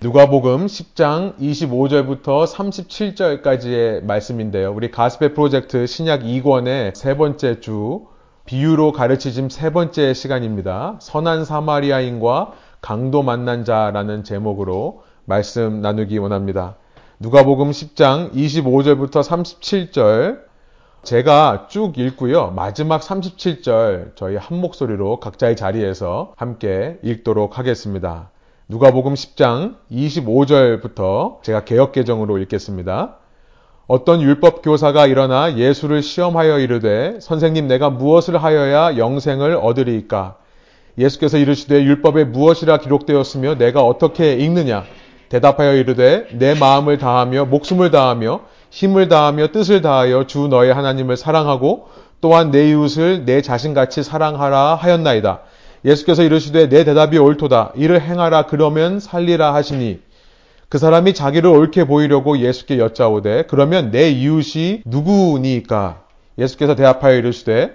누가복음 10장 25절부터 37절까지의 말씀인데요. 우리 가스페 프로젝트 신약 2권의 세 번째 주 비유로 가르치심 세 번째 시간입니다. 선한 사마리아인과 강도 만난 자라는 제목으로 말씀 나누기 원합니다. 누가복음 10장 25절부터 37절 제가 쭉 읽고요. 마지막 37절 저희 한 목소리로 각자의 자리에서 함께 읽도록 하겠습니다. 누가복음 10장 25절부터 제가 개혁 개정으로 읽겠습니다. 어떤 율법 교사가 일어나 예수를 시험하여 이르되 선생님 내가 무엇을 하여야 영생을 얻으리이까 예수께서 이르시되 율법에 무엇이라 기록되었으며 내가 어떻게 읽느냐 대답하여 이르되 내 마음을 다하며 목숨을 다하며 힘을 다하며 뜻을 다하여 주 너의 하나님을 사랑하고 또한 내 이웃을 내 자신같이 사랑하라 하였나이다. 예수께서 이르시되 내 대답이 옳도다. 이를 행하라 그러면 살리라 하시니 그 사람이 자기를 옳게 보이려고 예수께 여짜오되 그러면 내 이웃이 누구니까? 예수께서 대답하여 이르시되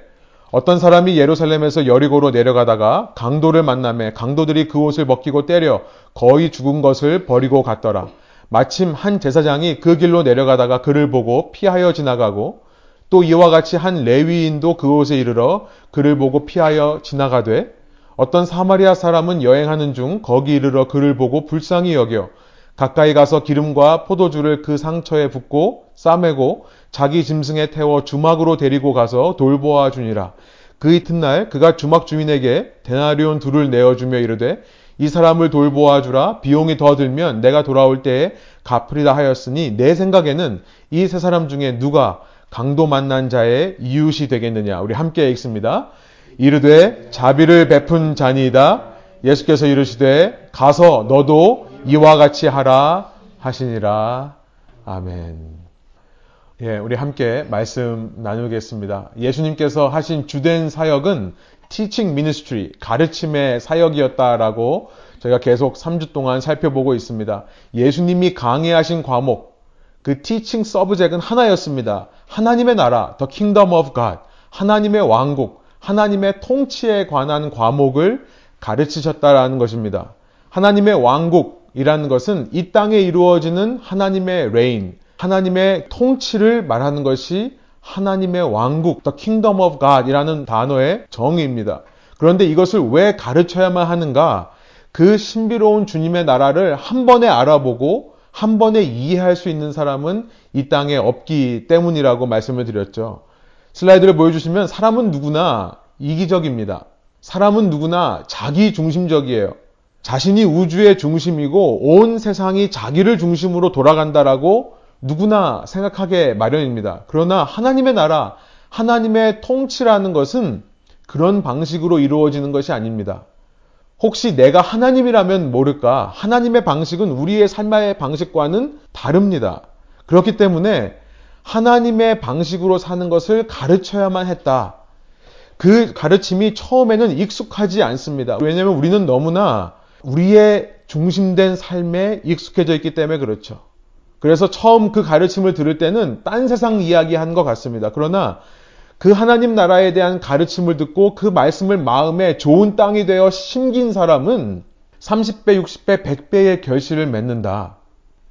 어떤 사람이 예루살렘에서 여리고로 내려가다가 강도를 만남에 강도들이 그 옷을 벗기고 때려 거의 죽은 것을 버리고 갔더라. 마침 한 제사장이 그 길로 내려가다가 그를 보고 피하여 지나가고 또 이와 같이 한 레위인도 그 옷에 이르러 그를 보고 피하여 지나가되 어떤 사마리아 사람은 여행하는 중 거기 이르러 그를 보고 불쌍히 여겨 가까이 가서 기름과 포도주를 그 상처에 붓고 싸매고 자기 짐승에 태워 주막으로 데리고 가서 돌보아 주니라. 그 이튿날 그가 주막 주인에게 데나리온 둘을 내어주며 이르되 이 사람을 돌보아 주라 비용이 더 들면 내가 돌아올 때에 갚으리다 하였으니 내 생각에는 이 세 사람 중에 누가 강도 만난 자의 이웃이 되겠느냐. 우리 함께 읽습니다. 이르되 자비를 베푼 자니이다. 예수께서 이르시되 가서 너도 이와 같이 하라 하시니라. 아멘. 예, 우리 함께 말씀 나누겠습니다. 예수님께서 하신 주된 사역은 teaching ministry, 가르침의 사역이었다라고 저희가 계속 3주 동안 살펴보고 있습니다. 예수님이 강의하신 과목, 그 teaching subject은 하나였습니다. 하나님의 나라, the kingdom of God, 하나님의 왕국, 하나님의 통치에 관한 과목을 가르치셨다라는 것입니다. 하나님의 왕국이라는 것은 이 땅에 이루어지는 하나님의 reign, 하나님의 통치를 말하는 것이 하나님의 왕국, the kingdom of God 이라는 단어의 정의입니다. 그런데 이것을 왜 가르쳐야만 하는가? 그 신비로운 주님의 나라를 한 번에 알아보고 한 번에 이해할 수 있는 사람은 이 땅에 없기 때문이라고 말씀을 드렸죠. 슬라이드를 보여주시면 사람은 누구나 이기적입니다. 사람은 누구나 자기 중심적이에요. 자신이 우주의 중심이고 온 세상이 자기를 중심으로 돌아간다라고 누구나 생각하게 마련입니다. 그러나 하나님의 나라, 하나님의 통치라는 것은 그런 방식으로 이루어지는 것이 아닙니다. 혹시 내가 하나님이라면 모를까? 하나님의 방식은 우리의 삶의 방식과는 다릅니다. 그렇기 때문에 하나님의 방식으로 사는 것을 가르쳐야만 했다. 그 가르침이 처음에는 익숙하지 않습니다. 왜냐하면 우리는 너무나 우리의 중심된 삶에 익숙해져 있기 때문에 그렇죠. 그래서 처음 그 가르침을 들을 때는 딴 세상 이야기 한 것 같습니다. 그러나 그 하나님 나라에 대한 가르침을 듣고 그 말씀을 마음에 좋은 땅이 되어 심긴 사람은 30배, 60배, 100배의 결실을 맺는다.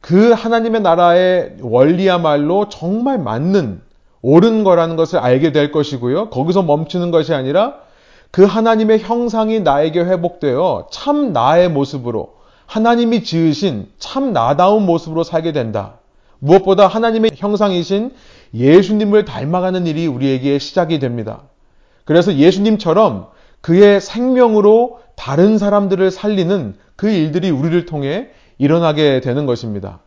그 하나님의 나라의 원리야말로 정말 맞는 옳은 거라는 것을 알게 될 것이고요. 거기서 멈추는 것이 아니라 그 하나님의 형상이 나에게 회복되어 참 나의 모습으로 하나님이 지으신 참 나다운 모습으로 살게 된다. 무엇보다 하나님의 형상이신 예수님을 닮아가는 일이 우리에게 시작이 됩니다. 그래서 예수님처럼 그의 생명으로 다른 사람들을 살리는 그 일들이 우리를 통해 일어나게 되는 것입니다.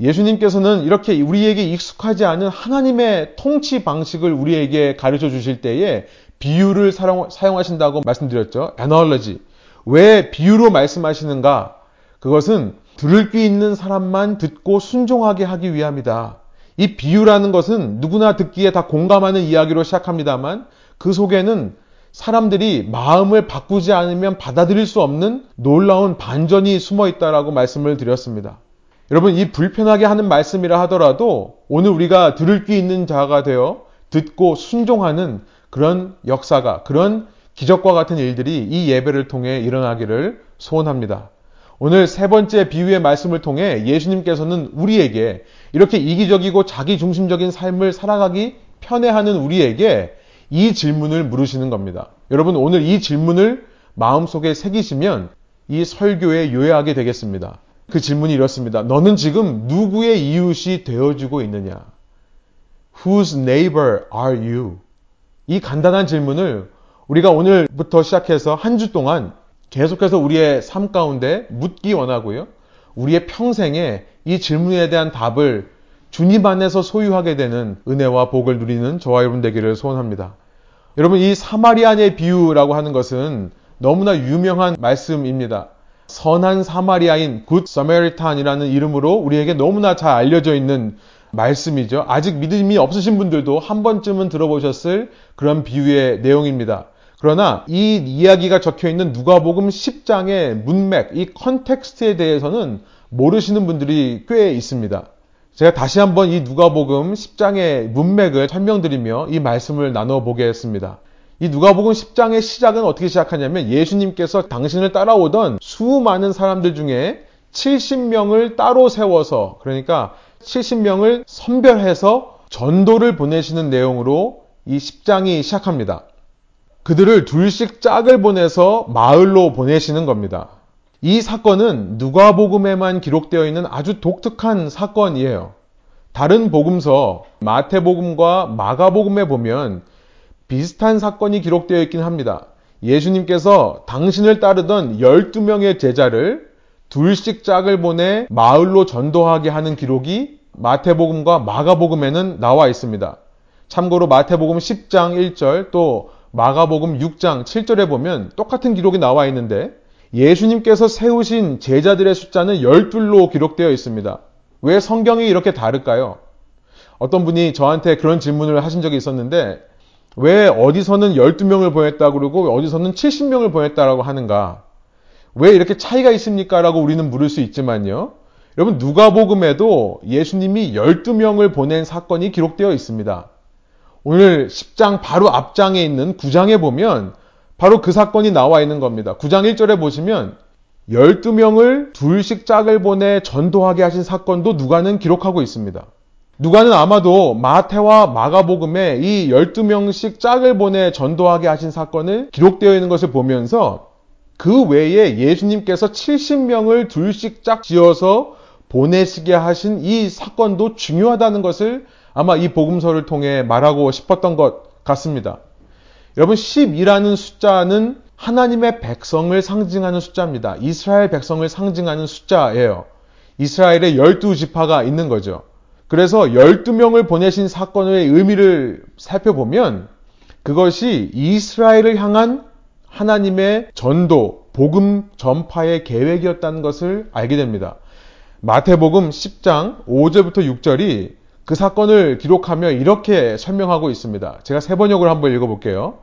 예수님께서는 이렇게 우리에게 익숙하지 않은 하나님의 통치 방식을 우리에게 가르쳐 주실 때에 비유를 사용하신다고 말씀드렸죠. analogy. 왜 비유로 말씀하시는가? 그것은 들을 귀 있는 사람만 듣고 순종하게 하기 위함이다. 이 비유라는 것은 누구나 듣기에 다 공감하는 이야기로 시작합니다만 그 속에는 사람들이 마음을 바꾸지 않으면 받아들일 수 없는 놀라운 반전이 숨어 있다라고 말씀을 드렸습니다. 여러분, 이 불편하게 하는 말씀이라 하더라도 오늘 우리가 들을 귀 있는 자가 되어 듣고 순종하는 그런 역사가, 그런 기적과 같은 일들이 이 예배를 통해 일어나기를 소원합니다. 오늘 세 번째 비유의 말씀을 통해 예수님께서는 우리에게 이렇게 이기적이고 자기 중심적인 삶을 살아가기 편애하는 우리에게 이 질문을 물으시는 겁니다. 여러분 오늘 이 질문을 마음속에 새기시면 이 설교에 요약하게 되겠습니다. 그 질문이 이렇습니다. 너는 지금 누구의 이웃이 되어주고 있느냐? Whose neighbor are you? 이 간단한 질문을 우리가 오늘부터 시작해서 한 주 동안 계속해서 우리의 삶 가운데 묻기 원하고요. 우리의 평생에 이 질문에 대한 답을 주님 안에서 소유하게 되는 은혜와 복을 누리는 저와 여러분 되기를 소원합니다. 여러분 이 사마리아의 비유라고 하는 것은 너무나 유명한 말씀입니다. 선한 사마리아인 Good Samaritan이라는 이름으로 우리에게 너무나 잘 알려져 있는 말씀이죠. 아직 믿음이 없으신 분들도 한 번쯤은 들어보셨을 그런 비유의 내용입니다. 그러나 이 이야기가 적혀 있는 누가복음 10장의 문맥, 이 context에 대해서는 모르시는 분들이 꽤 있습니다. 제가 다시 한번 이 누가복음 10장의 문맥을 설명드리며 이 말씀을 나눠 보겠습니다. 이 누가복음 10장의 시작은 어떻게 시작하냐면 예수님께서 당신을 따라오던 수많은 사람들 중에 70명을 따로 세워서 그러니까 70명을 선별해서 전도를 보내시는 내용으로 이 10장이 시작합니다. 그들을 둘씩 짝을 보내서 마을로 보내시는 겁니다. 이 사건은 누가복음에만 기록되어 있는 아주 독특한 사건이에요. 다른 복음서 마태복음과 마가복음에 보면 비슷한 사건이 기록되어 있긴 합니다. 예수님께서 당신을 따르던 12명의 제자를 둘씩 짝을 보내 마을로 전도하게 하는 기록이 마태복음과 마가복음에는 나와 있습니다. 참고로 마태복음 10장 1절 또 마가복음 6장 7절에 보면 똑같은 기록이 나와 있는데 예수님께서 세우신 제자들의 숫자는 12로 기록되어 있습니다. 왜 성경이 이렇게 다를까요? 어떤 분이 저한테 그런 질문을 하신 적이 있었는데 왜 어디서는 12명을 보냈다 그러고 어디서는 70명을 보냈다라고 하는가? 왜 이렇게 차이가 있습니까? 라고 우리는 물을 수 있지만요. 여러분 누가복음에도 예수님이 12명을 보낸 사건이 기록되어 있습니다. 오늘 10장 바로 앞장에 있는 9장에 보면 바로 그 사건이 나와 있는 겁니다. 9장 1절에 보시면 12명을 둘씩 짝을 보내 전도하게 하신 사건도 누가는 기록하고 있습니다. 누가는 아마도 마태와 마가복음에 이 12명씩 짝을 보내 전도하게 하신 사건을 기록되어 있는 것을 보면서 그 외에 예수님께서 70명을 둘씩 짝 지어서 보내시게 하신 이 사건도 중요하다는 것을 아마 이 복음서를 통해 말하고 싶었던 것 같습니다. 여러분 10이라는 숫자는 하나님의 백성을 상징하는 숫자입니다. 이스라엘 백성을 상징하는 숫자예요. 이스라엘의 12지파가 있는 거죠. 그래서 12명을 보내신 사건의 의미를 살펴보면 그것이 이스라엘을 향한 하나님의 전도, 복음 전파의 계획이었다는 것을 알게 됩니다. 마태복음 10장 5절부터 6절이 그 사건을 기록하며 이렇게 설명하고 있습니다. 제가 세 번역을 한번 읽어볼게요.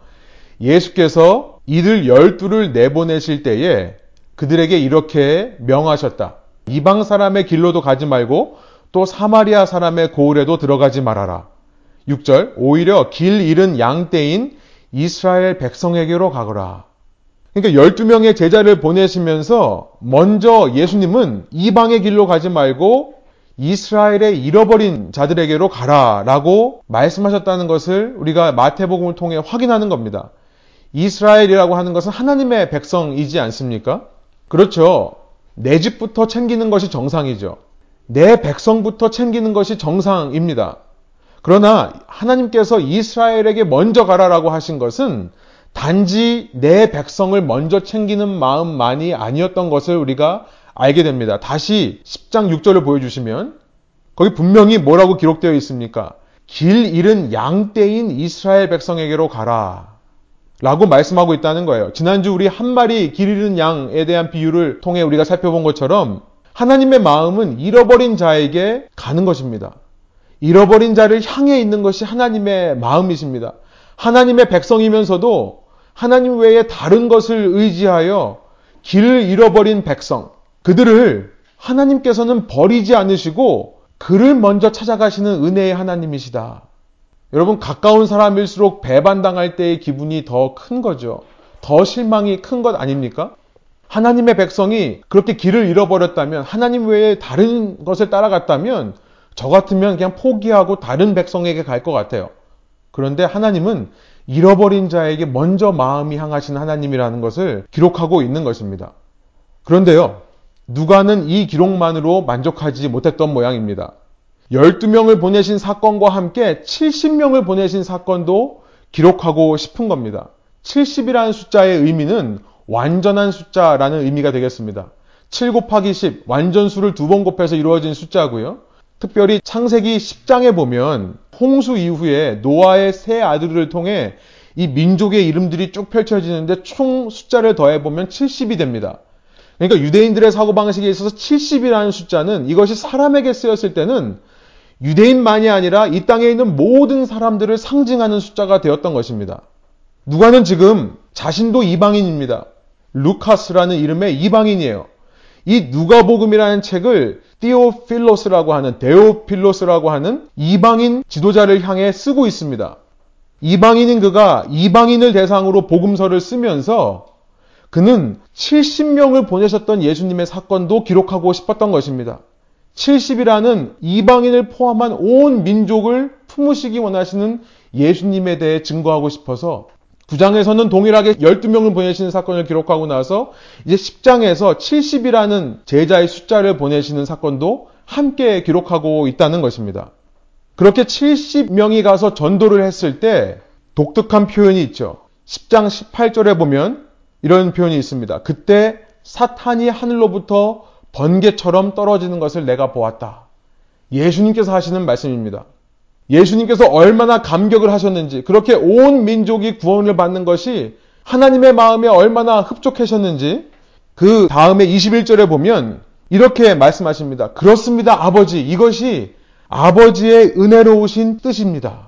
예수께서 이들 열두를 내보내실 때에 그들에게 이렇게 명하셨다. 이방 사람의 길로도 가지 말고 또 사마리아 사람의 고을에도 들어가지 말아라. 6절 오히려 길 잃은 양떼인 이스라엘 백성에게로 가거라. 그러니까 12명의 제자를 보내시면서 먼저 예수님은 이방의 길로 가지 말고 이스라엘의 잃어버린 자들에게로 가라 라고 말씀하셨다는 것을 우리가 마태복음을 통해 확인하는 겁니다. 이스라엘이라고 하는 것은 하나님의 백성이지 않습니까? 그렇죠. 내 집부터 챙기는 것이 정상이죠. 내 백성부터 챙기는 것이 정상입니다. 그러나 하나님께서 이스라엘에게 먼저 가라라고 하신 것은 단지 내 백성을 먼저 챙기는 마음만이 아니었던 것을 우리가 알게 됩니다. 다시 10장 6절을 보여주시면 거기 분명히 뭐라고 기록되어 있습니까? 길 잃은 양떼인 이스라엘 백성에게로 가라. 라고 말씀하고 있다는 거예요. 지난주 우리 한 마리 길 잃은 양에 대한 비유를 통해 우리가 살펴본 것처럼 하나님의 마음은 잃어버린 자에게 가는 것입니다. 잃어버린 자를 향해 있는 것이 하나님의 마음이십니다. 하나님의 백성이면서도 하나님 외에 다른 것을 의지하여 길을 잃어버린 백성, 그들을 하나님께서는 버리지 않으시고 그를 먼저 찾아가시는 은혜의 하나님이시다. 여러분, 가까운 사람일수록 배반당할 때의 기분이 더 큰 거죠. 더 실망이 큰 것 아닙니까? 하나님의 백성이 그렇게 길을 잃어버렸다면 하나님 외에 다른 것을 따라갔다면 저 같으면 그냥 포기하고 다른 백성에게 갈 것 같아요. 그런데 하나님은 잃어버린 자에게 먼저 마음이 향하신 하나님이라는 것을 기록하고 있는 것입니다. 그런데요, 누가는 이 기록만으로 만족하지 못했던 모양입니다. 12명을 보내신 사건과 함께 70명을 보내신 사건도 기록하고 싶은 겁니다. 70이라는 숫자의 의미는 완전한 숫자라는 의미가 되겠습니다. 7 곱하기 10, 완전수를 두 번 곱해서 이루어진 숫자고요. 특별히 창세기 10장에 보면 홍수 이후에 노아의 세 아들을 통해 이 민족의 이름들이 쭉 펼쳐지는데 총 숫자를 더해보면 70이 됩니다. 그러니까 유대인들의 사고방식에 있어서 70이라는 숫자는 이것이 사람에게 쓰였을 때는 유대인만이 아니라 이 땅에 있는 모든 사람들을 상징하는 숫자가 되었던 것입니다. 누가는 지금 자신도 이방인입니다. 루카스라는 이름의 이방인이에요. 이 누가복음이라는 책을 띠오필로스라고 하는 데오필로스라고 하는 이방인 지도자를 향해 쓰고 있습니다. 이방인인 그가 이방인을 대상으로 복음서를 쓰면서 그는 70명을 보내셨던 예수님의 사건도 기록하고 싶었던 것입니다. 70이라는 이방인을 포함한 온 민족을 품으시기 원하시는 예수님에 대해 증거하고 싶어서 9장에서는 동일하게 12명을 보내시는 사건을 기록하고 나서 이제 10장에서 70이라는 제자의 숫자를 보내시는 사건도 함께 기록하고 있다는 것입니다. 그렇게 70명이 가서 전도를 했을 때 독특한 표현이 있죠. 10장 18절에 보면 이런 표현이 있습니다. 그때 사탄이 하늘로부터 번개처럼 떨어지는 것을 내가 보았다. 예수님께서 하시는 말씀입니다. 예수님께서 얼마나 감격을 하셨는지, 그렇게 온 민족이 구원을 받는 것이 하나님의 마음에 얼마나 흡족하셨는지, 그 다음에 21절에 보면 이렇게 말씀하십니다. 그렇습니다, 아버지. 이것이 아버지의 은혜로우신 뜻입니다.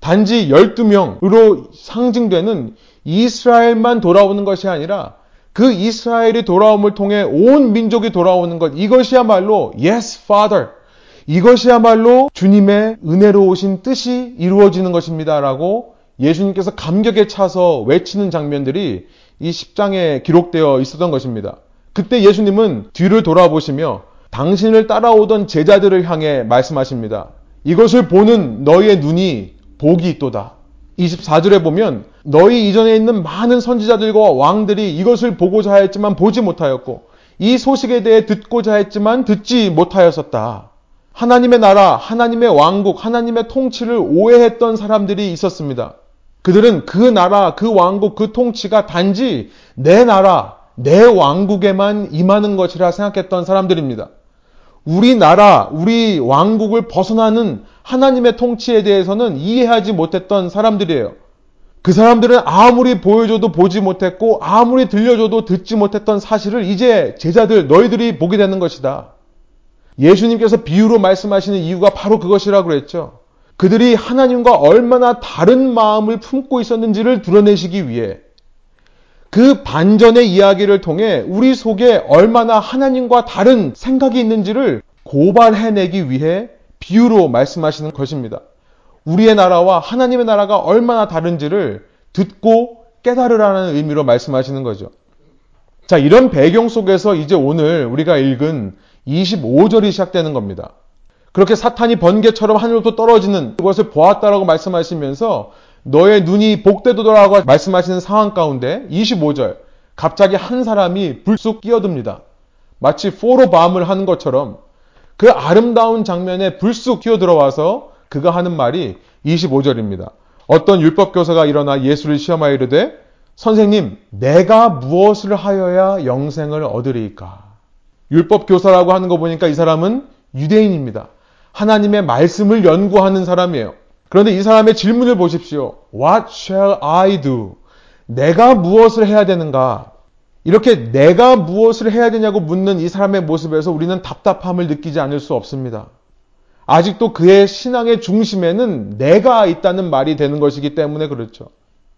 단지 12명으로 상징되는 이스라엘만 돌아오는 것이 아니라 그 이스라엘이 돌아옴을 통해 온 민족이 돌아오는 것, 이것이야말로 Yes, Father. 이것이야말로 주님의 은혜로우신 뜻이 이루어지는 것입니다. 라고 예수님께서 감격에 차서 외치는 장면들이 이 10장에 기록되어 있었던 것입니다. 그때 예수님은 뒤를 돌아보시며 당신을 따라오던 제자들을 향해 말씀하십니다. 이것을 보는 너희의 눈이 복이 있도다. 24절에 보면 너희 이전에 있는 많은 선지자들과 왕들이 이것을 보고자 하였지만 보지 못하였고 이 소식에 대해 듣고자 했지만 듣지 못하였었다. 하나님의 나라, 하나님의 왕국, 하나님의 통치를 오해했던 사람들이 있었습니다. 그들은 그 나라, 그 왕국, 그 통치가 단지 내 나라, 내 왕국에만 임하는 것이라 생각했던 사람들입니다. 우리 나라, 우리 왕국을 벗어나는 하나님의 통치에 대해서는 이해하지 못했던 사람들이에요. 그 사람들은 아무리 보여줘도 보지 못했고 아무리 들려줘도 듣지 못했던 사실을 이제 제자들 너희들이 보게 되는 것이다. 예수님께서 비유로 말씀하시는 이유가 바로 그것이라고 그랬죠. 그들이 하나님과 얼마나 다른 마음을 품고 있었는지를 드러내시기 위해 그 반전의 이야기를 통해 우리 속에 얼마나 하나님과 다른 생각이 있는지를 고발해내기 위해 비유로 말씀하시는 것입니다. 우리의 나라와 하나님의 나라가 얼마나 다른지를 듣고 깨달으라는 의미로 말씀하시는 거죠. 자, 이런 배경 속에서 이제 오늘 우리가 읽은 25절이 시작되는 겁니다. 그렇게 사탄이 번개처럼 하늘로부터 떨어지는 그것을 보았다라고 말씀하시면서 너의 눈이 복되도라고 말씀하시는 상황 가운데 25절 갑자기 한 사람이 불쑥 끼어듭니다. 마치 포로밤을 하는 것처럼 그 아름다운 장면에 불쑥 끼어들어와서 그가 하는 말이 25절입니다. 어떤 율법 교사가 일어나 예수를 시험하여 이르되 선생님 내가 무엇을 하여야 영생을 얻으리까? 율법 교사라고 하는 거 보니까 이 사람은 유대인입니다. 하나님의 말씀을 연구하는 사람이에요. 그런데 이 사람의 질문을 보십시오. What shall I do? 내가 무엇을 해야 되는가? 이렇게 내가 무엇을 해야 되냐고 묻는 이 사람의 모습에서 우리는 답답함을 느끼지 않을 수 없습니다. 아직도 그의 신앙의 중심에는 내가 있다는 말이 되는 것이기 때문에 그렇죠.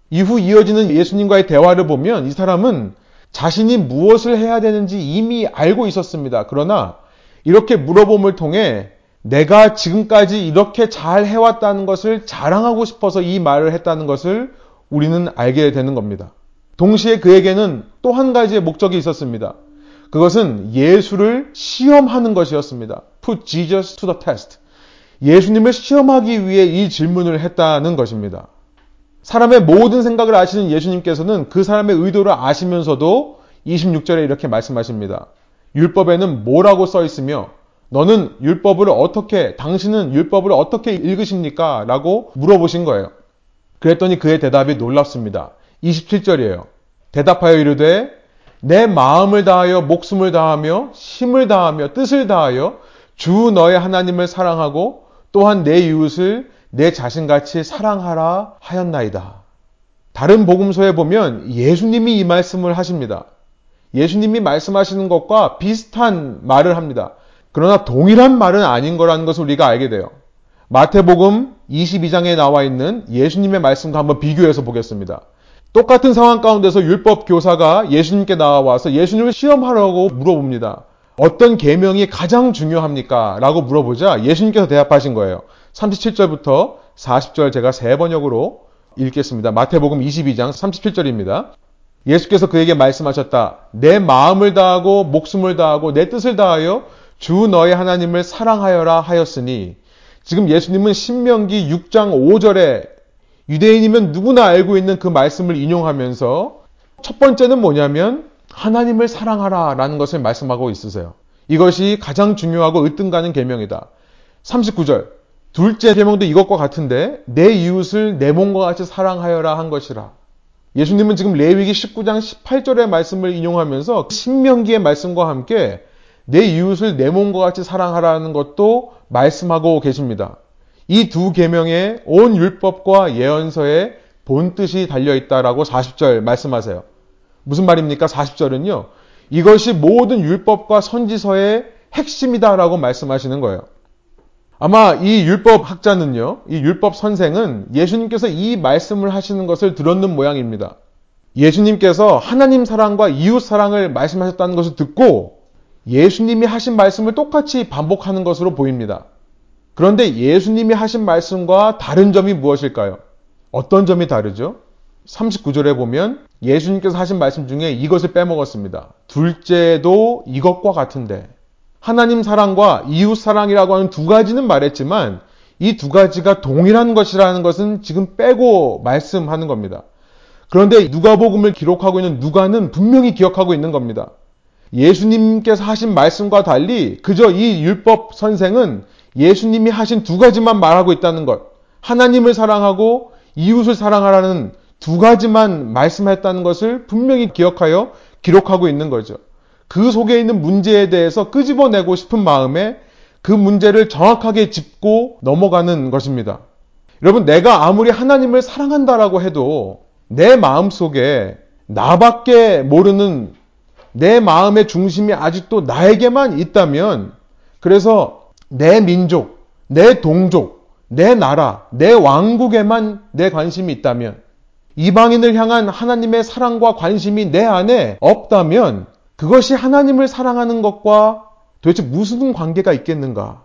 이후 이어지는 예수님과의 대화를 보면 이 사람은 자신이 무엇을 해야 되는지 이미 알고 있었습니다. 그러나 이렇게 물어봄을 통해 내가 지금까지 이렇게 잘 해왔다는 것을 자랑하고 싶어서 이 말을 했다는 것을 우리는 알게 되는 겁니다. 동시에 그에게는 또 한 가지의 목적이 있었습니다. 그것은 예수를 시험하는 것이었습니다. Put Jesus to the test. 예수님을 시험하기 위해 이 질문을 했다는 것입니다. 사람의 모든 생각을 아시는 예수님께서는 그 사람의 의도를 아시면서도 26절에 이렇게 말씀하십니다. 율법에는 뭐라고 써 있으며 너는 율법을 어떻게, 당신은 율법을 어떻게 읽으십니까? 라고 물어보신 거예요. 그랬더니 그의 대답이 놀랍습니다. 27절이에요. 대답하여 이르되 내 마음을 다하여 목숨을 다하며 힘을 다하며 뜻을 다하여 주 너의 하나님을 사랑하고 또한 내 이웃을 내 자신같이 사랑하라 하였나이다. 다른 복음서에 보면 예수님이 이 말씀을 하십니다. 예수님이 말씀하시는 것과 비슷한 말을 합니다. 그러나 동일한 말은 아닌 거라는 것을 우리가 알게 돼요. 마태복음 22장에 나와 있는 예수님의 말씀과 한번 비교해서 보겠습니다. 똑같은 상황 가운데서 율법 교사가 예수님께 나와서 예수님을 시험하라고 물어봅니다. 어떤 계명이 가장 중요합니까? 라고 물어보자 예수님께서 대답하신 거예요. 37절부터 40절 제가 세 번역으로 읽겠습니다. 마태복음 22장 37절입니다. 예수께서 그에게 말씀하셨다. 내 마음을 다하고 목숨을 다하고 내 뜻을 다하여 주 너의 하나님을 사랑하여라 하였으니 지금 예수님은 신명기 6장 5절에 유대인이면 누구나 알고 있는 그 말씀을 인용하면서 첫 번째는 뭐냐면 하나님을 사랑하라 라는 것을 말씀하고 있으세요. 이것이 가장 중요하고 으뜸가는 계명이다. 39절 둘째 계명도 이것과 같은데 내 이웃을 내 몸과 같이 사랑하여라 한 것이라. 예수님은 지금 레위기 19장 18절의 말씀을 인용하면서 신명기의 말씀과 함께 내 이웃을 내 몸과 같이 사랑하라는 것도 말씀하고 계십니다. 이 두 계명에 온 율법과 예언서에 본 뜻이 달려 있다라고 40절 말씀하세요. 무슨 말입니까? 40절은요. 이것이 모든 율법과 선지서의 핵심이다라고 말씀하시는 거예요. 아마 이 율법 학자는요, 이 율법 선생은 예수님께서 이 말씀을 하시는 것을 들었는 모양입니다. 예수님께서 하나님 사랑과 이웃 사랑을 말씀하셨다는 것을 듣고 예수님이 하신 말씀을 똑같이 반복하는 것으로 보입니다. 그런데 예수님이 하신 말씀과 다른 점이 무엇일까요? 어떤 점이 다르죠? 39절에 보면 예수님께서 하신 말씀 중에 이것을 빼먹었습니다. 둘째도 이것과 같은데 하나님 사랑과 이웃 사랑이라고 하는 두 가지는 말했지만 이 두 가지가 동일한 것이라는 것은 지금 빼고 말씀하는 겁니다. 그런데 누가복음을 기록하고 있는 누가는 분명히 기억하고 있는 겁니다. 예수님께서 하신 말씀과 달리 그저 이 율법 선생은 예수님이 하신 두 가지만 말하고 있다는 것. 하나님을 사랑하고 이웃을 사랑하라는 두 가지만 말씀했다는 것을 분명히 기억하여 기록하고 있는 거죠. 그 속에 있는 문제에 대해서 끄집어내고 싶은 마음에 그 문제를 정확하게 짚고 넘어가는 것입니다. 여러분, 내가 아무리 하나님을 사랑한다라고 해도 내 마음 속에 나밖에 모르는 내 마음의 중심이 아직도 나에게만 있다면 그래서 내 민족, 내 동족, 내 나라, 내 왕국에만 내 관심이 있다면 이방인을 향한 하나님의 사랑과 관심이 내 안에 없다면 그것이 하나님을 사랑하는 것과 도대체 무슨 관계가 있겠는가?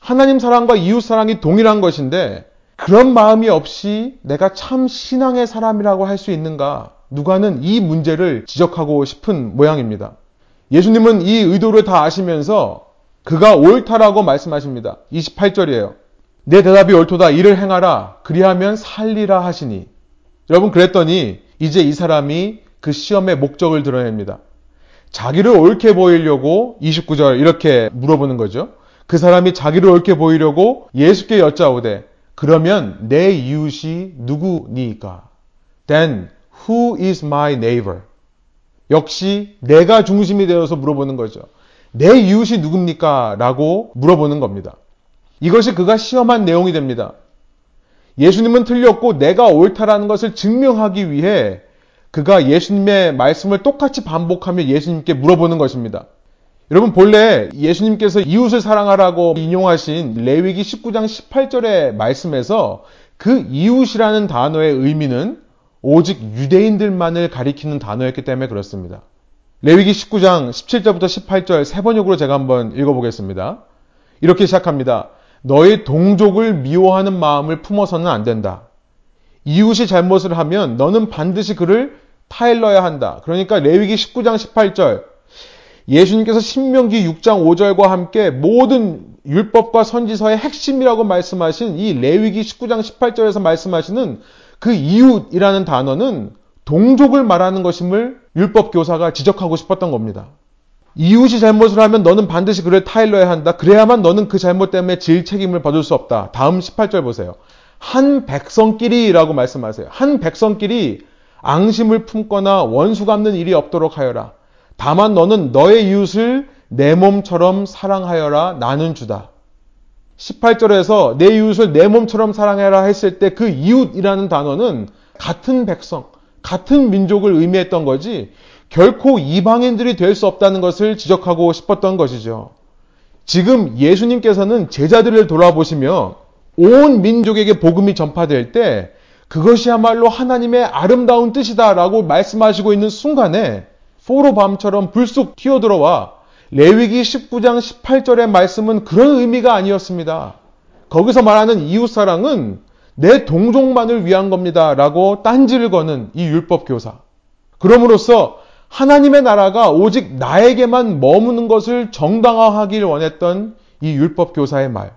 하나님 사랑과 이웃 사랑이 동일한 것인데 그런 마음이 없이 내가 참 신앙의 사람이라고 할 수 있는가? 누가는 이 문제를 지적하고 싶은 모양입니다. 예수님은 이 의도를 다 아시면서 그가 옳다라고 말씀하십니다. 28절이에요. 내 대답이 옳도다. 이를 행하라. 그리하면 살리라 하시니. 여러분 그랬더니 이제 이 사람이 그 시험의 목적을 드러냅니다. 자기를 옳게 보이려고 29절 이렇게 물어보는 거죠. 그 사람이 자기를 옳게 보이려고 예수께 여짜오되 그러면 내 이웃이 누구니까? Then who is my neighbor? 역시 내가 중심이 되어서 물어보는 거죠. 내 이웃이 누굽니까? 라고 물어보는 겁니다. 이것이 그가 시험한 내용이 됩니다. 예수님은 틀렸고 내가 옳다라는 것을 증명하기 위해 그가 예수님의 말씀을 똑같이 반복하며 예수님께 물어보는 것입니다. 여러분 본래 예수님께서 이웃을 사랑하라고 인용하신 레위기 19장 18절의 말씀에서 그 이웃이라는 단어의 의미는 오직 유대인들만을 가리키는 단어였기 때문에 그렇습니다. 레위기 19장 17절부터 18절 세 번역으로 제가 한번 읽어보겠습니다. 이렇게 시작합니다. 너의 동족을 미워하는 마음을 품어서는 안 된다. 이웃이 잘못을 하면 너는 반드시 그를 타일러야 한다. 그러니까 레위기 19장 18절 예수님께서 신명기 6장 5절과 함께 모든 율법과 선지서의 핵심이라고 말씀하신 이 레위기 19장 18절에서 말씀하시는 그 이웃이라는 단어는 동족을 말하는 것임을 율법 교사가 지적하고 싶었던 겁니다. 이웃이 잘못을 하면 너는 반드시 그를 타일러야 한다. 그래야만 너는 그 잘못 때문에 질 책임을 받을 수 없다. 다음 18절 보세요. 한 백성끼리라고 말씀하세요. 한 백성끼리 앙심을 품거나 원수 갚는 일이 없도록 하여라. 다만 너는 너의 이웃을 내 몸처럼 사랑하여라. 나는 주다. 18절에서 내 이웃을 내 몸처럼 사랑해라 했을 때 그 이웃이라는 단어는 같은 백성, 같은 민족을 의미했던 거지 결코 이방인들이 될 수 없다는 것을 지적하고 싶었던 것이죠. 지금 예수님께서는 제자들을 돌아보시며 온 민족에게 복음이 전파될 때 그것이야말로 하나님의 아름다운 뜻이다라고 말씀하시고 있는 순간에 포로밤처럼 불쑥 튀어들어와 레위기 19장 18절의 말씀은 그런 의미가 아니었습니다. 거기서 말하는 이웃사랑은 내 동족만을 위한 겁니다. 라고 딴지를 거는 이 율법 교사. 그럼으로써 하나님의 나라가 오직 나에게만 머무는 것을 정당화하길 원했던 이 율법 교사의 말.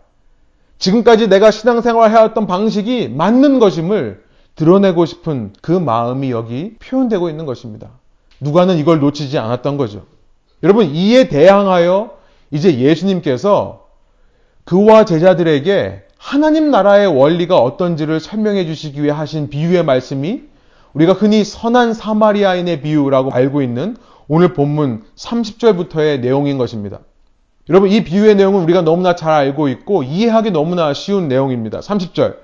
지금까지 내가 신앙생활 해왔던 방식이 맞는 것임을 드러내고 싶은 그 마음이 여기 표현되고 있는 것입니다. 누가는 이걸 놓치지 않았던 거죠. 여러분, 이에 대항하여 이제 예수님께서 그와 제자들에게 하나님 나라의 원리가 어떤지를 설명해 주시기 위해 하신 비유의 말씀이 우리가 흔히 선한 사마리아인의 비유라고 알고 있는 오늘 본문 30절부터의 내용인 것입니다. 여러분, 이 비유의 내용은 우리가 너무나 잘 알고 있고 이해하기 너무나 쉬운 내용입니다. 30절.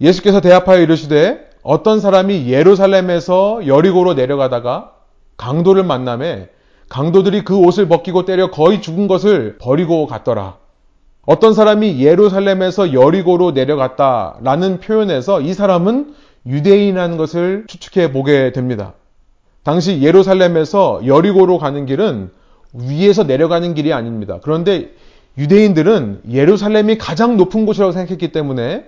예수께서 대합하여 이르시되 어떤 사람이 예루살렘에서 여리고로 내려가다가 강도를 만남에 강도들이 그 옷을 벗기고 때려 거의 죽은 것을 버리고 갔더라. 어떤 사람이 예루살렘에서 여리고로 내려갔다라는 표현에서 이 사람은 유대인이라는 것을 추측해 보게 됩니다. 당시 예루살렘에서 여리고로 가는 길은 위에서 내려가는 길이 아닙니다. 그런데 유대인들은 예루살렘이 가장 높은 곳이라고 생각했기 때문에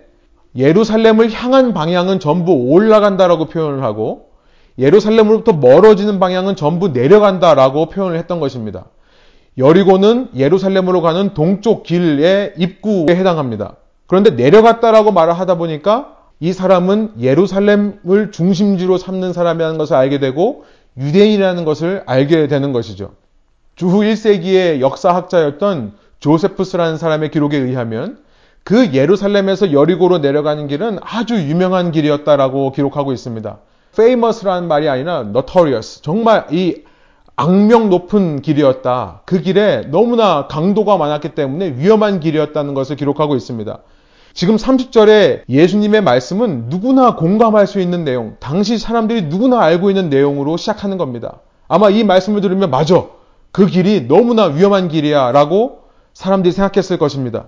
예루살렘을 향한 방향은 전부 올라간다라고 표현을 하고 예루살렘으로부터 멀어지는 방향은 전부 내려간다라고 표현을 했던 것입니다. 여리고는 예루살렘으로 가는 동쪽 길의 입구에 해당합니다. 그런데 내려갔다라고 말을 하다 보니까 이 사람은 예루살렘을 중심지로 삼는 사람이라는 것을 알게 되고 유대인이라는 것을 알게 되는 것이죠. 주후 1세기의 역사학자였던 조세프스라는 사람의 기록에 의하면 그 예루살렘에서 여리고로 내려가는 길은 아주 유명한 길이었다라고 기록하고 있습니다. famous라는 말이 아니라 notorious. 정말 이 악명 높은 길이었다. 그 길에 너무나 강도가 많았기 때문에 위험한 길이었다는 것을 기록하고 있습니다. 지금 30절에 예수님의 말씀은 누구나 공감할 수 있는 내용, 당시 사람들이 누구나 알고 있는 내용으로 시작하는 겁니다. 아마 이 말씀을 들으면 맞아. 그 길이 너무나 위험한 길이야 라고 사람들이 생각했을 것입니다.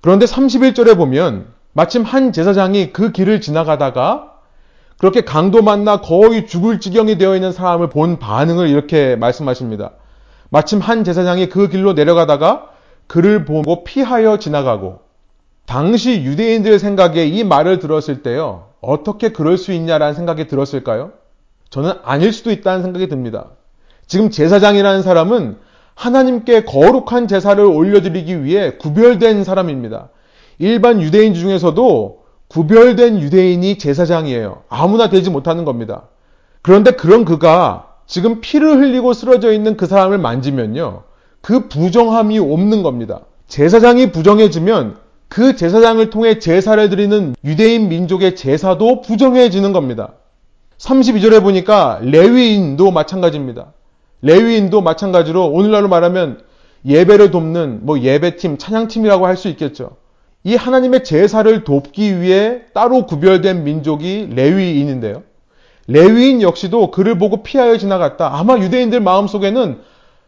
그런데 31절에 보면 마침 한 제사장이 그 길을 지나가다가 그렇게 강도 만나 거의 죽을 지경이 되어 있는 사람을 본 반응을 이렇게 말씀하십니다. 마침 한 제사장이 그 길로 내려가다가 그를 보고 피하여 지나가고 당시 유대인들의 생각에 이 말을 들었을 때요. 어떻게 그럴 수 있냐라는 생각이 들었을까요? 저는 아닐 수도 있다는 생각이 듭니다. 지금 제사장이라는 사람은 하나님께 거룩한 제사를 올려드리기 위해 구별된 사람입니다. 일반 유대인 중에서도 구별된 유대인이 제사장이에요. 아무나 되지 못하는 겁니다. 그런데 그런 그가 지금 피를 흘리고 쓰러져 있는 그 사람을 만지면요. 그 부정함이 없는 겁니다. 제사장이 부정해지면 그 제사장을 통해 제사를 드리는 유대인 민족의 제사도 부정해지는 겁니다. 32절에 보니까 레위인도 마찬가지입니다. 레위인도 마찬가지로 오늘날로 말하면 예배를 돕는 뭐 예배팀, 찬양팀이라고 할 수 있겠죠. 이 하나님의 제사를 돕기 위해 따로 구별된 민족이 레위인인데요. 레위인 역시도 그를 보고 피하여 지나갔다. 아마 유대인들 마음속에는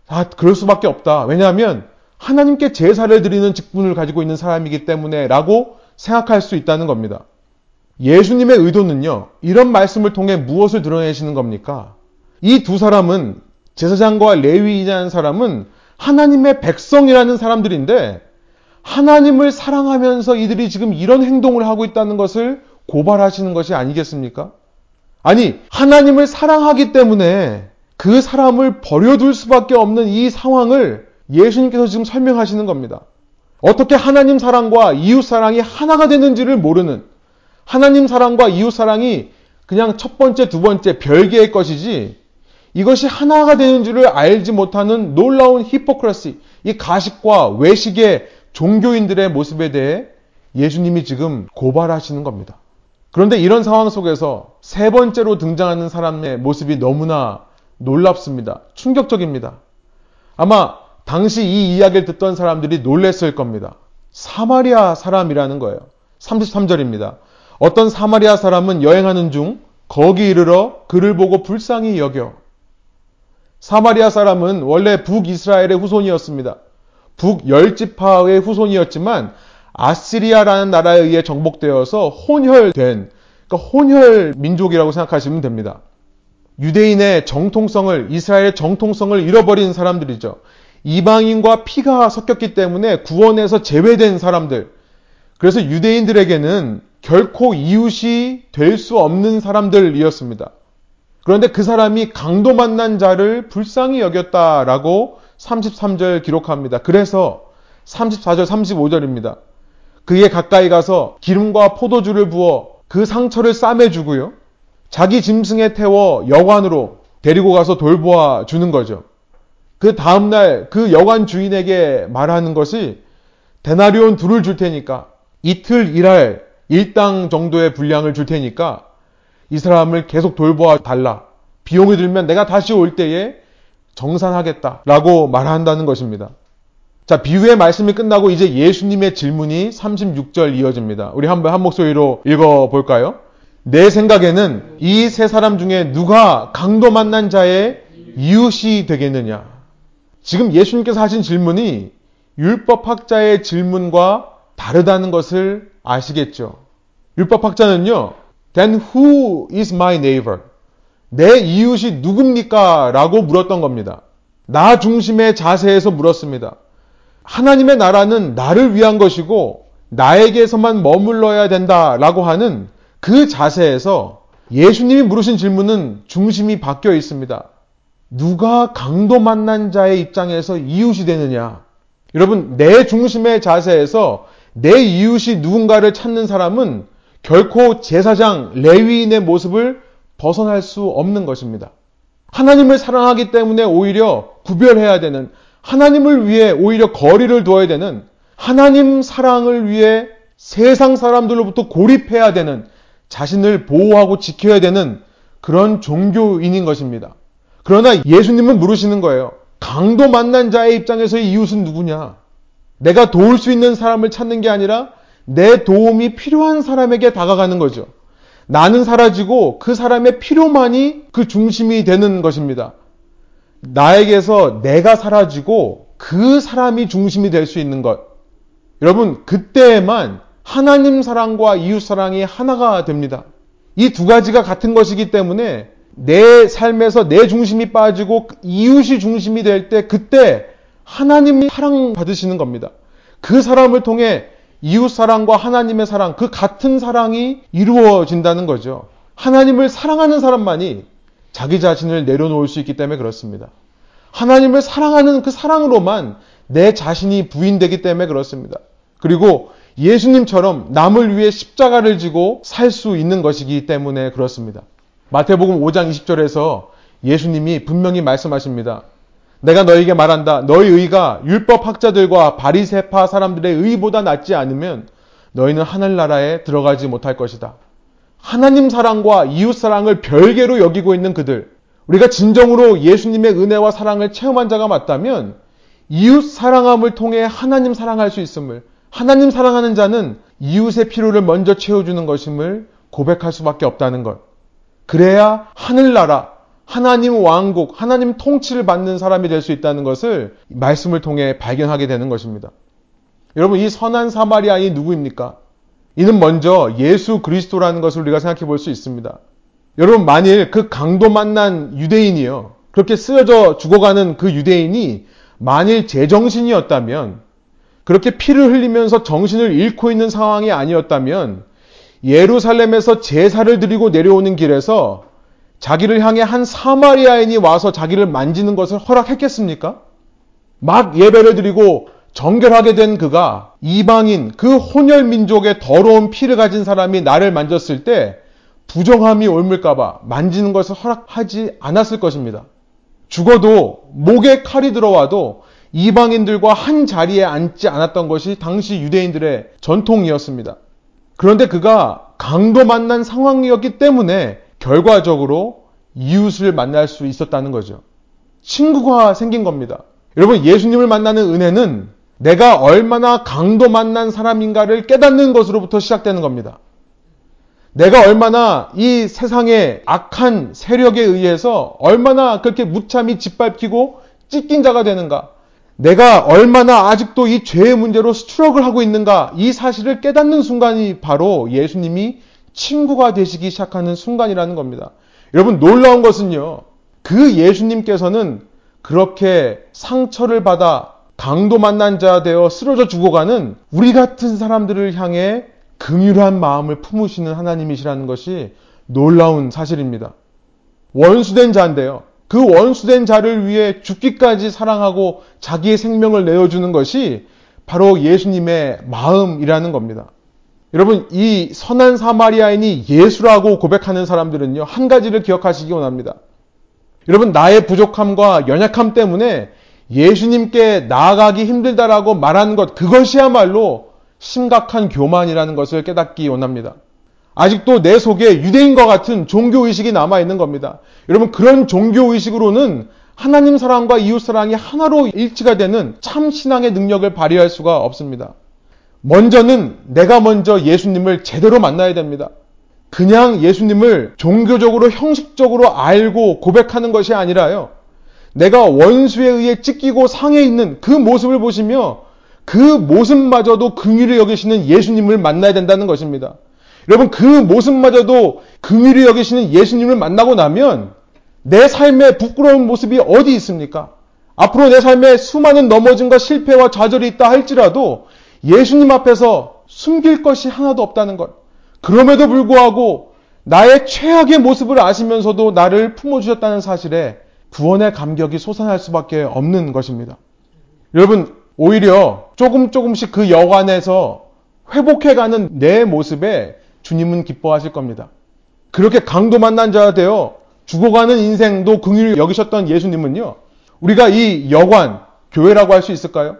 아, 그럴 수밖에 없다. 왜냐하면 하나님께 제사를 드리는 직분을 가지고 있는 사람이기 때문에 라고 생각할 수 있다는 겁니다. 예수님의 의도는요, 이런 말씀을 통해 무엇을 드러내시는 겁니까? 이 두 사람은 제사장과 레위인이라는 사람은 하나님의 백성이라는 사람들인데 하나님을 사랑하면서 이들이 지금 이런 행동을 하고 있다는 것을 고발하시는 것이 아니겠습니까? 아니, 하나님을 사랑하기 때문에 그 사람을 버려둘 수밖에 없는 이 상황을 예수님께서 지금 설명하시는 겁니다. 어떻게 하나님 사랑과 이웃 사랑이 하나가 되는지를 모르는 하나님 사랑과 이웃 사랑이 그냥 첫 번째, 두 번째 별개의 것이지 이것이 하나가 되는 줄을 알지 못하는 놀라운 히포크라시, 이 가식과 외식의 종교인들의 모습에 대해 예수님이 지금 고발하시는 겁니다. 그런데 이런 상황 속에서 세 번째로 등장하는 사람의 모습이 너무나 놀랍습니다. 충격적입니다. 아마 당시 이 이야기를 듣던 사람들이 놀랬을 겁니다. 사마리아 사람이라는 거예요. 33절입니다. 어떤 사마리아 사람은 여행하는 중 거기 이르러 그를 보고 불쌍히 여겨. 사마리아 사람은 원래 북이스라엘의 후손이었습니다. 북열지파의 후손이었지만 아시리아라는 나라에 의해 정복되어서 혼혈된 그러니까 혼혈 민족이라고 생각하시면 됩니다. 유대인의 정통성을 이스라엘의 정통성을 잃어버린 사람들이죠. 이방인과 피가 섞였기 때문에 구원에서 제외된 사람들. 그래서 유대인들에게는 결코 이웃이 될 수 없는 사람들이었습니다. 그런데 그 사람이 강도 만난 자를 불쌍히 여겼다라고 33절 기록합니다. 그래서 34절, 35절입니다. 그에 가까이 가서 기름과 포도주를 부어 그 상처를 싸매주고요. 자기 짐승에 태워 여관으로 데리고 가서 돌보아 주는 거죠. 그 다음날 그 여관 주인에게 말하는 것이 데나리온 둘을 줄 테니까 이틀 일할 일당 정도의 분량을 줄 테니까 이 사람을 계속 돌보아 달라. 비용이 들면 내가 다시 올 때에 정산하겠다 라고 말한다는 것입니다. 자, 비유의 말씀이 끝나고 이제 예수님의 질문이 36절 이어집니다. 우리 한번 한 목소리로 읽어 볼까요? 내 생각에는 이 세 사람 중에 누가 강도 만난 자의 이웃이 되겠느냐? 지금 예수님께서 하신 질문이 율법학자의 질문과 다르다는 것을 아시겠죠? 율법학자는요, then who is my neighbor? 내 이웃이 누굽니까? 라고 물었던 겁니다. 나 중심의 자세에서 물었습니다. 하나님의 나라는 나를 위한 것이고 나에게서만 머물러야 된다 라고 하는 그 자세에서 예수님이 물으신 질문은 중심이 바뀌어 있습니다. 누가 강도 만난 자의 입장에서 이웃이 되느냐? 여러분, 내 중심의 자세에서 내 이웃이 누군가를 찾는 사람은 결코 제사장, 레위인의 모습을 벗어날 수 없는 것입니다. 하나님을 사랑하기 때문에 오히려 구별해야 되는, 하나님을 위해 오히려 거리를 두어야 되는, 하나님 사랑을 위해 세상 사람들로부터 고립해야 되는, 자신을 보호하고 지켜야 되는 그런 종교인인 것입니다. 그러나 예수님은 물으시는 거예요. 강도 만난 자의 입장에서의 이웃은 누구냐? 내가 도울 수 있는 사람을 찾는 게 아니라 내 도움이 필요한 사람에게 다가가는 거죠. 나는 사라지고 그 사람의 필요만이 그 중심이 되는 것입니다. 나에게서 내가 사라지고 그 사람이 중심이 될 수 있는 것. 여러분, 그때에만 하나님 사랑과 이웃 사랑이 하나가 됩니다. 이 두 가지가 같은 것이기 때문에 내 삶에서 내 중심이 빠지고 이웃이 중심이 될 때 그때 하나님이 사랑 받으시는 겁니다. 그 사람을 통해 이웃 사랑과 하나님의 사랑, 그 같은 사랑이 이루어진다는 거죠. 하나님을 사랑하는 사람만이 자기 자신을 내려놓을 수 있기 때문에 그렇습니다. 하나님을 사랑하는 그 사랑으로만 내 자신이 부인되기 때문에 그렇습니다. 그리고 예수님처럼 남을 위해 십자가를 지고 살 수 있는 것이기 때문에 그렇습니다. 마태복음 5장 20절에서 예수님이 분명히 말씀하십니다. 내가 너에게 말한다. 너희 의가 율법 학자들과 바리세파 사람들의 의보다 낫지 않으면 너희는 하늘나라에 들어가지 못할 것이다. 하나님 사랑과 이웃 사랑을 별개로 여기고 있는 그들. 우리가 진정으로 예수님의 은혜와 사랑을 체험한 자가 맞다면 이웃 사랑함을 통해 하나님 사랑할 수 있음을 하나님 사랑하는 자는 이웃의 필요를 먼저 채워주는 것임을 고백할 수밖에 없다는 것. 그래야 하늘나라, 하나님 왕국, 하나님 통치를 받는 사람이 될 수 있다는 것을 말씀을 통해 발견하게 되는 것입니다. 여러분, 이 선한 사마리아인이 누구입니까? 이는 먼저 예수 그리스도라는 것을 우리가 생각해 볼 수 있습니다. 여러분, 만일 그 강도 만난 유대인이요. 그렇게 쓰여져 죽어가는 그 유대인이 만일 제정신이었다면 그렇게 피를 흘리면서 정신을 잃고 있는 상황이 아니었다면 예루살렘에서 제사를 드리고 내려오는 길에서 자기를 향해 한 사마리아인이 와서 자기를 만지는 것을 허락했겠습니까? 막 예배를 드리고 정결하게 된 그가 이방인 그 혼혈 민족의 더러운 피를 가진 사람이 나를 만졌을 때 부정함이 옮을까봐 만지는 것을 허락하지 않았을 것입니다. 죽어도 목에 칼이 들어와도 이방인들과 한 자리에 앉지 않았던 것이 당시 유대인들의 전통이었습니다. 그런데 그가 강도 만난 상황이었기 때문에 결과적으로 이웃을 만날 수 있었다는 거죠. 친구가 생긴 겁니다. 여러분, 예수님을 만나는 은혜는 내가 얼마나 강도 만난 사람인가를 깨닫는 것으로부터 시작되는 겁니다. 내가 얼마나 이 세상의 악한 세력에 의해서 얼마나 그렇게 무참히 짓밟히고 찢긴 자가 되는가. 내가 얼마나 아직도 이 죄의 문제로 스트럭을 하고 있는가. 이 사실을 깨닫는 순간이 바로 예수님이 친구가 되시기 시작하는 순간이라는 겁니다. 여러분 놀라운 것은요. 그 예수님께서는 그렇게 상처를 받아 강도 만난 자 되어 쓰러져 죽어가는 우리 같은 사람들을 향해 긍휼한 마음을 품으시는 하나님이시라는 것이 놀라운 사실입니다. 원수된 자인데요. 그 원수된 자를 위해 죽기까지 사랑하고 자기의 생명을 내어주는 것이 바로 예수님의 마음이라는 겁니다. 여러분, 이 선한 사마리아인이 예수라고 고백하는 사람들은요, 한 가지를 기억하시기 원합니다. 여러분, 나의 부족함과 연약함 때문에 예수님께 나아가기 힘들다라고 말하는 것, 그것이야말로 심각한 교만이라는 것을 깨닫기 원합니다. 아직도 내 속에 유대인과 같은 종교의식이 남아있는 겁니다. 여러분, 그런 종교의식으로는 하나님 사랑과 이웃 사랑이 하나로 일치가 되는 참 신앙의 능력을 발휘할 수가 없습니다. 먼저는 내가 먼저 예수님을 제대로 만나야 됩니다. 그냥 예수님을 종교적으로 형식적으로 알고 고백하는 것이 아니라요. 내가 원수에 의해 찢기고 상해 있는 그 모습을 보시며 그 모습마저도 긍휼히 여기시는 예수님을 만나야 된다는 것입니다. 여러분 그 모습마저도 긍휼히 여기시는 예수님을 만나고 나면 내 삶에 부끄러운 모습이 어디 있습니까? 앞으로 내 삶에 수많은 넘어짐과 실패와 좌절이 있다 할지라도 예수님 앞에서 숨길 것이 하나도 없다는 것. 그럼에도 불구하고 나의 최악의 모습을 아시면서도 나를 품어주셨다는 사실에 구원의 감격이 솟아날 수밖에 없는 것입니다. 여러분, 오히려 조금 조금씩 그 여관에서 회복해가는 내 모습에 주님은 기뻐하실 겁니다. 그렇게 강도 만난 자가 되어 죽어가는 인생도 긍휼히 여기셨던 예수님은요. 우리가 이 여관, 교회라고 할 수 있을까요?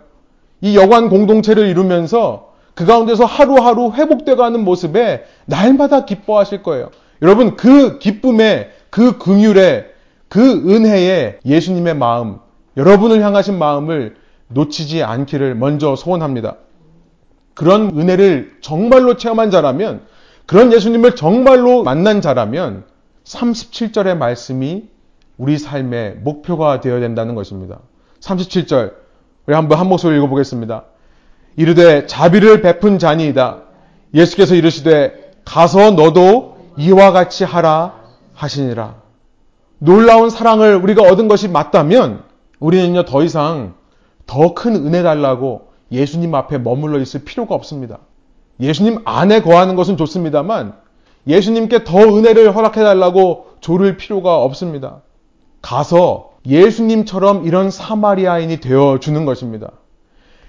이 여관 공동체를 이루면서 그 가운데서 하루하루 회복돼가는 모습에 날마다 기뻐하실 거예요. 여러분 그 기쁨에 그 긍휼에 그 은혜에 예수님의 마음, 여러분을 향하신 마음을 놓치지 않기를 먼저 소원합니다. 그런 은혜를 정말로 체험한 자라면, 그런 예수님을 정말로 만난 자라면 37절의 말씀이 우리 삶의 목표가 되어야 된다는 것입니다. 37절. 우리 한번 한 목소리 읽어보겠습니다. 이르되 자비를 베푼 자니이다. 예수께서 이르시되 가서 너도 이와 같이 하라 하시니라. 놀라운 사랑을 우리가 얻은 것이 맞다면 우리는요 더 이상 더 큰 은혜 달라고 예수님 앞에 머물러 있을 필요가 없습니다. 예수님 안에 거하는 것은 좋습니다만 예수님께 더 은혜를 허락해 달라고 조를 필요가 없습니다. 가서 예수님처럼 이런 사마리아인이 되어 주는 것입니다.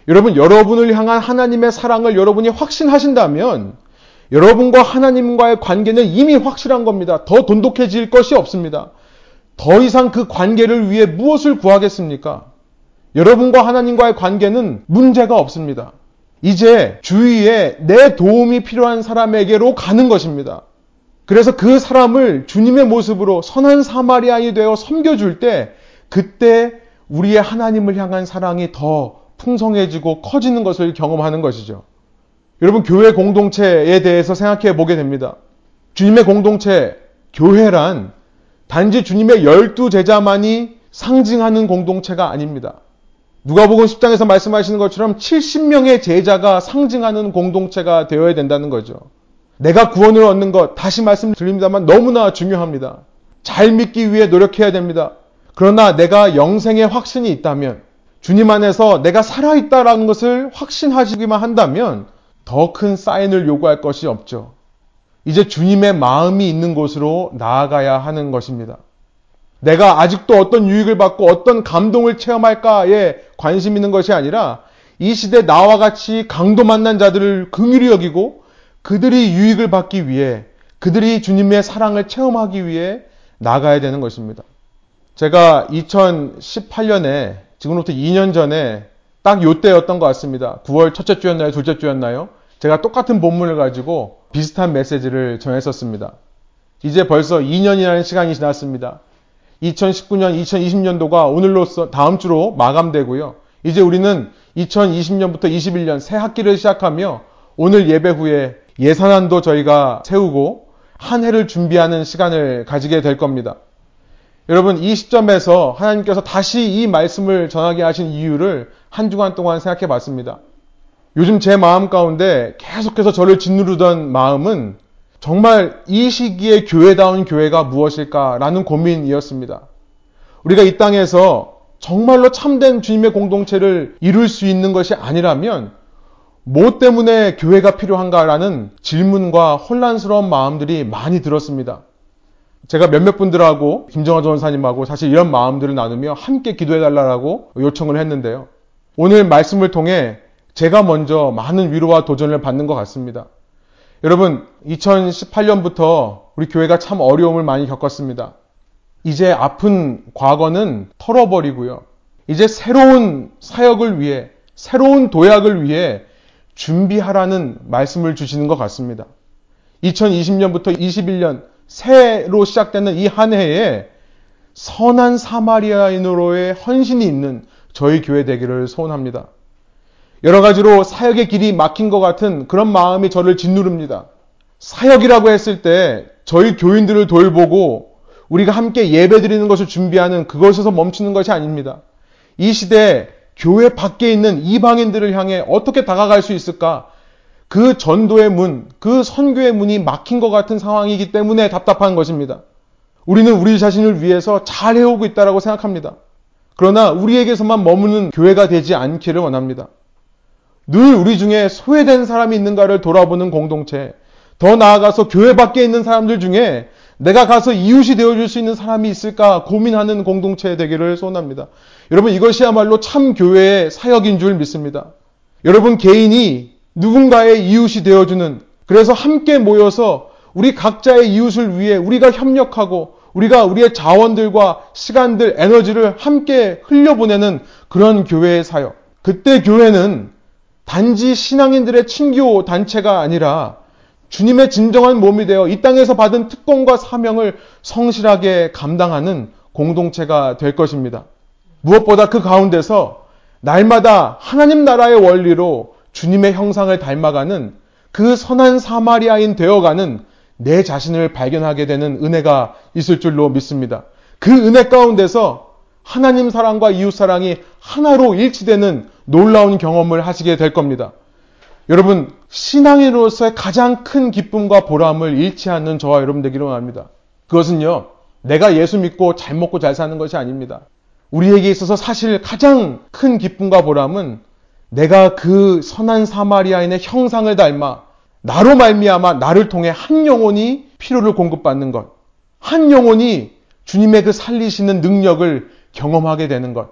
여러분, 여러분을 향한 하나님의 사랑을 여러분이 확신하신다면 여러분과 하나님과의 관계는 이미 확실한 겁니다. 더 돈독해질 것이 없습니다. 더 이상 그 관계를 위해 무엇을 구하겠습니까? 여러분과 하나님과의 관계는 문제가 없습니다. 이제 주위에 내 도움이 필요한 사람에게로 가는 것입니다. 그래서 그 사람을 주님의 모습으로 선한 사마리아인이 되어 섬겨줄 때 그때 우리의 하나님을 향한 사랑이 더 풍성해지고 커지는 것을 경험하는 것이죠. 여러분 교회 공동체에 대해서 생각해 보게 됩니다. 주님의 공동체, 교회란 단지 주님의 열두 제자만이 상징하는 공동체가 아닙니다. 누가복음 10장에서 말씀하시는 것처럼 70명의 제자가 상징하는 공동체가 되어야 된다는 거죠. 내가 구원을 얻는 것 다시 말씀드립니다만 너무나 중요합니다. 잘 믿기 위해 노력해야 됩니다. 그러나 내가 영생의 확신이 있다면 주님 안에서 내가 살아있다라는 것을 확신하시기만 한다면 더 큰 사인을 요구할 것이 없죠. 이제 주님의 마음이 있는 곳으로 나아가야 하는 것입니다. 내가 아직도 어떤 유익을 받고 어떤 감동을 체험할까에 관심 있는 것이 아니라 이 시대 나와 같이 강도 만난 자들을 긍휼히 여기고 그들이 유익을 받기 위해 그들이 주님의 사랑을 체험하기 위해 나가야 되는 것입니다. 제가 2018년에 지금부터 2년 전에 딱 요때였던 것 같습니다. 9월 첫째 주였나요? 둘째 주였나요? 제가 똑같은 본문을 가지고 비슷한 메시지를 전했었습니다. 이제 벌써 2년이라는 시간이 지났습니다. 2019년, 2020년도가 오늘로써 다음 주로 마감되고요. 이제 우리는 2020년부터 21년 새 학기를 시작하며 오늘 예배 후에 예산안도 저희가 세우고 한 해를 준비하는 시간을 가지게 될 겁니다. 여러분, 이 시점에서 하나님께서 다시 이 말씀을 전하게 하신 이유를 한 주간 동안 생각해 봤습니다. 요즘 제 마음 가운데 계속해서 저를 짓누르던 마음은 정말 이 시기에 교회다운 교회가 무엇일까라는 고민이었습니다. 우리가 이 땅에서 정말로 참된 주님의 공동체를 이룰 수 있는 것이 아니라면 뭐 때문에 교회가 필요한가라는 질문과 혼란스러운 마음들이 많이 들었습니다. 제가 몇몇 분들하고 김정화 전사님하고 사실 이런 마음들을 나누며 함께 기도해달라고 요청을 했는데요. 오늘 말씀을 통해 제가 먼저 많은 위로와 도전을 받는 것 같습니다. 여러분, 2018년부터 우리 교회가 참 어려움을 많이 겪었습니다. 이제 아픈 과거는 털어버리고요. 이제 새로운 사역을 위해, 새로운 도약을 위해 준비하라는 말씀을 주시는 것 같습니다. 2020년부터 21년 새로 시작되는 이 한 해에 선한 사마리아인으로의 헌신이 있는 저희 교회 되기를 소원합니다. 여러 가지로 사역의 길이 막힌 것 같은 그런 마음이 저를 짓누릅니다. 사역이라고 했을 때 저희 교인들을 돌보고 우리가 함께 예배 드리는 것을 준비하는 그것에서 멈추는 것이 아닙니다. 이 시대에 교회 밖에 있는 이방인들을 향해 어떻게 다가갈 수 있을까? 그 전도의 문, 그 선교의 문이 막힌 것 같은 상황이기 때문에 답답한 것입니다. 우리는 우리 자신을 위해서 잘 해오고 있다고 생각합니다. 그러나 우리에게서만 머무는 교회가 되지 않기를 원합니다. 늘 우리 중에 소외된 사람이 있는가를 돌아보는 공동체, 더 나아가서 교회 밖에 있는 사람들 중에 내가 가서 이웃이 되어줄 수 있는 사람이 있을까 고민하는 공동체 되기를 소원합니다. 여러분 이것이야말로 참 교회의 사역인 줄 믿습니다. 여러분 개인이 누군가의 이웃이 되어주는 그래서 함께 모여서 우리 각자의 이웃을 위해 우리가 협력하고 우리가 우리의 자원들과 시간들, 에너지를 함께 흘려보내는 그런 교회의 사역. 그때 교회는 단지 신앙인들의 친교 단체가 아니라 주님의 진정한 몸이 되어 이 땅에서 받은 특권과 사명을 성실하게 감당하는 공동체가 될 것입니다. 무엇보다 그 가운데서 날마다 하나님 나라의 원리로 주님의 형상을 닮아가는 그 선한 사마리아인 되어가는 내 자신을 발견하게 되는 은혜가 있을 줄로 믿습니다. 그 은혜 가운데서 하나님 사랑과 이웃 사랑이 하나로 일치되는 놀라운 경험을 하시게 될 겁니다. 여러분, 신앙인으로서의 가장 큰 기쁨과 보람을 않는 저와 여러분 되기를 원합니다. 그것은요, 내가 예수 믿고 잘 먹고 잘 사는 것이 아닙니다. 우리에게 있어서 사실 가장 큰 기쁨과 보람은 내가 그 선한 사마리아인의 형상을 닮아 나로 말미암아 나를 통해 한 영혼이 필요를 공급받는 것. 한 영혼이 주님의 그 살리시는 능력을 경험하게 되는 것.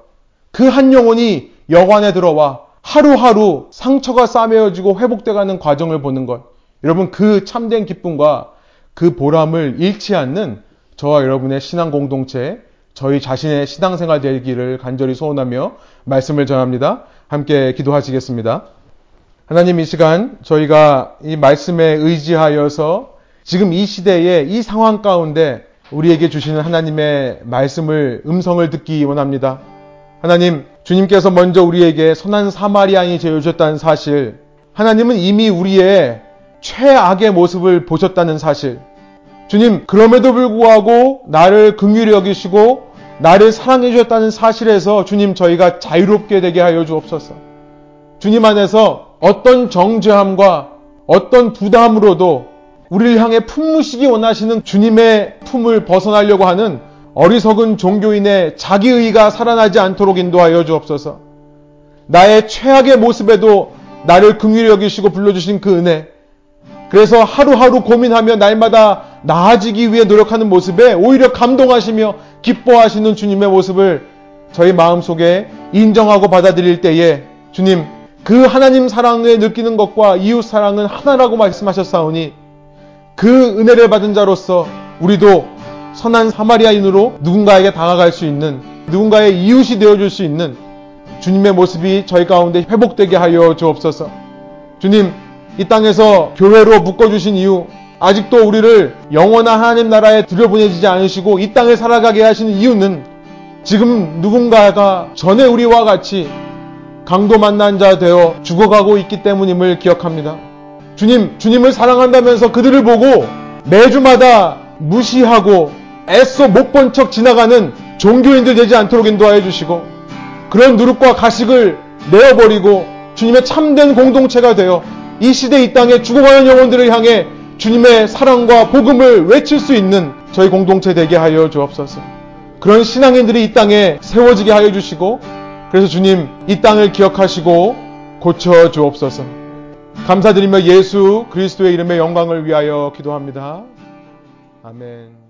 그 한 영혼이 여관에 들어와 하루하루 상처가 싸매어지고 회복돼가는 과정을 보는 것. 여러분 그 참된 기쁨과 그 보람을 잃지 않는 저와 여러분의 신앙 공동체, 저희 자신의 신앙생활 되기를 간절히 소원하며 말씀을 전합니다. 함께 기도하시겠습니다. 하나님 이 시간 저희가 이 말씀에 의지하여서 지금 이 시대에 이 상황 가운데 우리에게 주시는 하나님의 말씀을 음성을 듣기 원합니다. 하나님 주님께서 먼저 우리에게 선한 사마리아인이 되어주셨다는 사실, 하나님은 이미 우리의 최악의 모습을 보셨다는 사실, 주님, 그럼에도 불구하고 나를 긍휼히 여기시고 나를 사랑해 주셨다는 사실에서 주님 저희가 자유롭게 되게 하여 주옵소서. 주님 안에서 어떤 정죄함과 어떤 부담으로도 우리를 향해 품으시기 원하시는 주님의 품을 벗어나려고 하는 어리석은 종교인의 자기의가 살아나지 않도록 인도하여 주옵소서. 나의 최악의 모습에도 나를 긍휼히 여기시고 불러주신 그 은혜. 그래서 하루하루 고민하며 날마다 나아지기 위해 노력하는 모습에 오히려 감동하시며 기뻐하시는 주님의 모습을 저희 마음속에 인정하고 받아들일 때에 주님 그 하나님 사랑을 느끼는 것과 이웃 사랑은 하나라고 말씀하셨사오니 그 은혜를 받은 자로서 우리도 선한 사마리아인으로 누군가에게 다가갈 수 있는 누군가의 이웃이 되어줄 수 있는 주님의 모습이 저희 가운데 회복되게 하여 주옵소서. 주님, 이 땅에서 교회로 묶어주신 이유, 아직도 우리를 영원한 하나님 나라에 들여보내지지 않으시고 이 땅을 살아가게 하시는 이유는 지금 누군가가 전에 우리와 같이 강도 만난 자 되어 죽어가고 있기 때문임을 기억합니다. 주님, 주님을 사랑한다면서 그들을 보고 매주마다 무시하고 애써 못 본 척 지나가는 종교인들 되지 않도록 인도하여 주시고 그런 누룩과 가식을 내어버리고 주님의 참된 공동체가 되어 이 시대 이 땅에 죽어가는 영혼들을 향해 주님의 사랑과 복음을 외칠 수 있는 저희 공동체 되게 하여 주옵소서. 그런 신앙인들이 이 땅에 세워지게 하여 주시고 그래서 주님 이 땅을 기억하시고 고쳐 주옵소서. 감사드리며 예수 그리스도의 이름의 영광을 위하여 기도합니다. 아멘.